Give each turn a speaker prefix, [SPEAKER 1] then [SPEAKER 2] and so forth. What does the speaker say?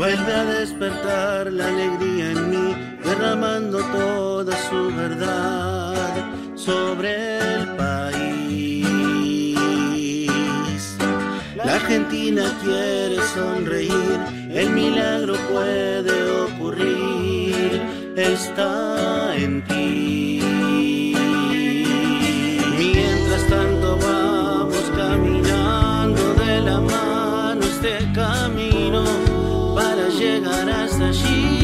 [SPEAKER 1] Vuelve a despertar la alegría en mí, derramando toda su verdad sobre el país. La Argentina quiere sonreír, el milagro puede ocurrir, está en ti. Mientras tanto vamos caminando de la mano este camino chegar a esta.